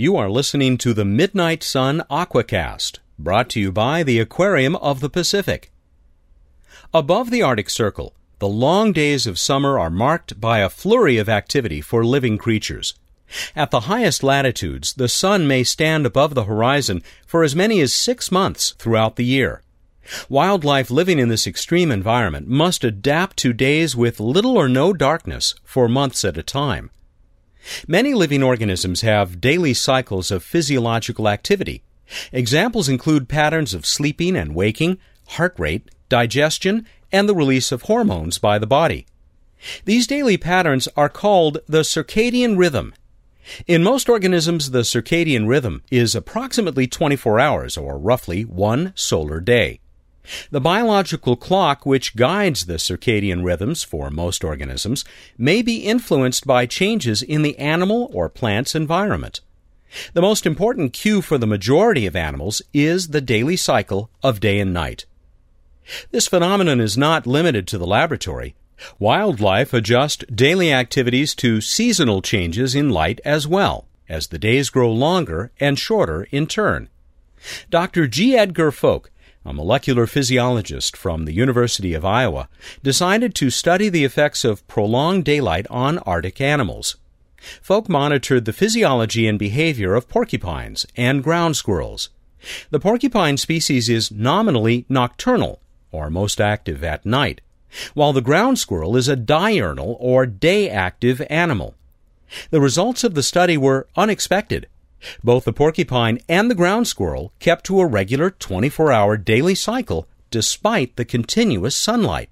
You are listening to the Midnight Sun Aquacast, brought to you by the Aquarium of the Pacific. Above the Arctic Circle, the long days of summer are marked by a flurry of activity for living creatures. At the highest latitudes, the sun may stand above the horizon for as many as six months throughout the year. Wildlife living in this extreme environment must adapt to days with little or no darkness for months at a time. Many living organisms have daily cycles of physiological activity. Examples include patterns of sleeping and waking, heart rate, digestion, and the release of hormones by the body. These daily patterns are called the circadian rhythm. In most organisms, the circadian rhythm is approximately 24 hours, or roughly one solar day. The biological clock which guides the circadian rhythms for most organisms may be influenced by changes in the animal or plant's environment. The most important cue for the majority of animals is the daily cycle of day and night. This phenomenon is not limited to the laboratory. Wildlife adjust daily activities to seasonal changes in light as well, as the days grow longer and shorter in turn. Dr. G. Edgar Folk a molecular physiologist from the University of Iowa, decided to study the effects of prolonged daylight on Arctic animals. Folk monitored the physiology and behavior of porcupines and ground squirrels. The porcupine species is nominally nocturnal, or most active at night, while the ground squirrel is a diurnal or day active animal. The results of the study were unexpected both the porcupine and the ground squirrel kept to a regular 24 hour daily cycle despite the continuous sunlight.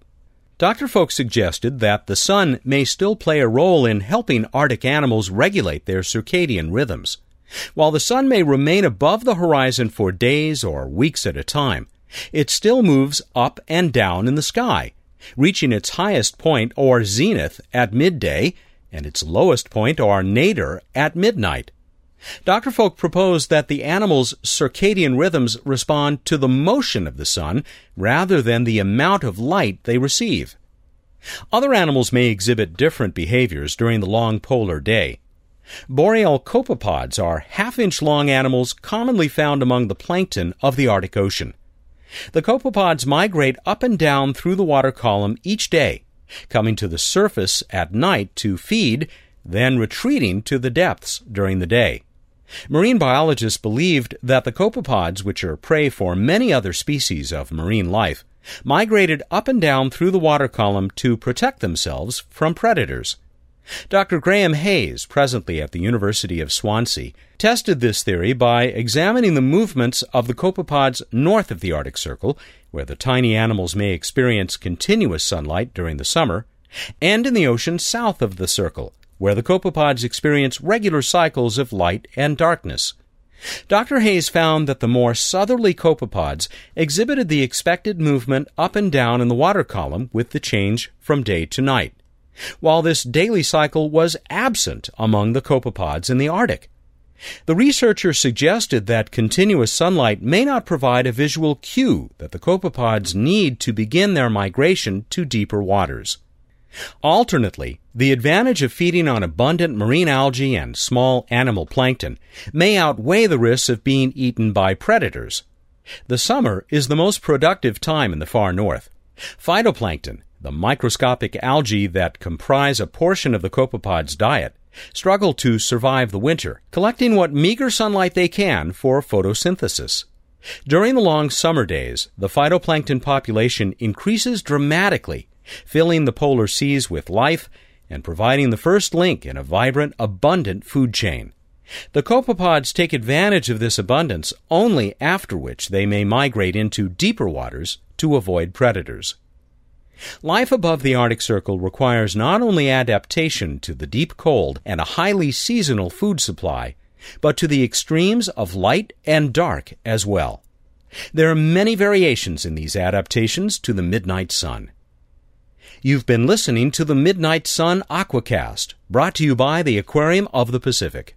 Dr. Folk suggested that the sun may still play a role in helping Arctic animals regulate their circadian rhythms. While the sun may remain above the horizon for days or weeks at a time, it still moves up and down in the sky, reaching its highest point or zenith at midday and its lowest point or nadir at midnight. Dr. Folk proposed that the animal's circadian rhythms respond to the motion of the sun rather than the amount of light they receive. Other animals may exhibit different behaviors during the long polar day. Boreal copepods are half inch long animals commonly found among the plankton of the Arctic Ocean. The copepods migrate up and down through the water column each day, coming to the surface at night to feed, then retreating to the depths during the day. Marine biologists believed that the copepods, which are prey for many other species of marine life, migrated up and down through the water column to protect themselves from predators. Dr. Graeme Hays, presently at the University of Swansea, tested this theory by examining the movements of the copepods north of the Arctic Circle, where the tiny animals may experience continuous sunlight during the summer, and in the ocean south of the circle, where the copepods experience regular cycles of light and darkness. Dr. Hays found that the more southerly copepods exhibited the expected movement up and down in the water column with the change from day to night, while this daily cycle was absent among the copepods in the Arctic. The researcher suggested that continuous sunlight may not provide a visual cue that the copepods need to begin their migration to deeper waters. Alternately, the advantage of feeding on abundant marine algae and small animal plankton may outweigh the risks of being eaten by predators. The summer is the most productive time in the far north. Phytoplankton, the microscopic algae that comprise a portion of the copepod's diet, struggle to survive the winter, collecting what meager sunlight they can for photosynthesis. During the long summer days, the phytoplankton population increases dramatically filling the polar seas with life and providing the first link in a vibrant, abundant food chain. The copepods take advantage of this abundance only after which they may migrate into deeper waters to avoid predators. Life above the Arctic Circle requires not only adaptation to the deep cold and a highly seasonal food supply, but to the extremes of light and dark as well. There are many variations in these adaptations to the midnight sun. You've been listening to the Midnight Sun Aquacast, brought to you by the Aquarium of the Pacific.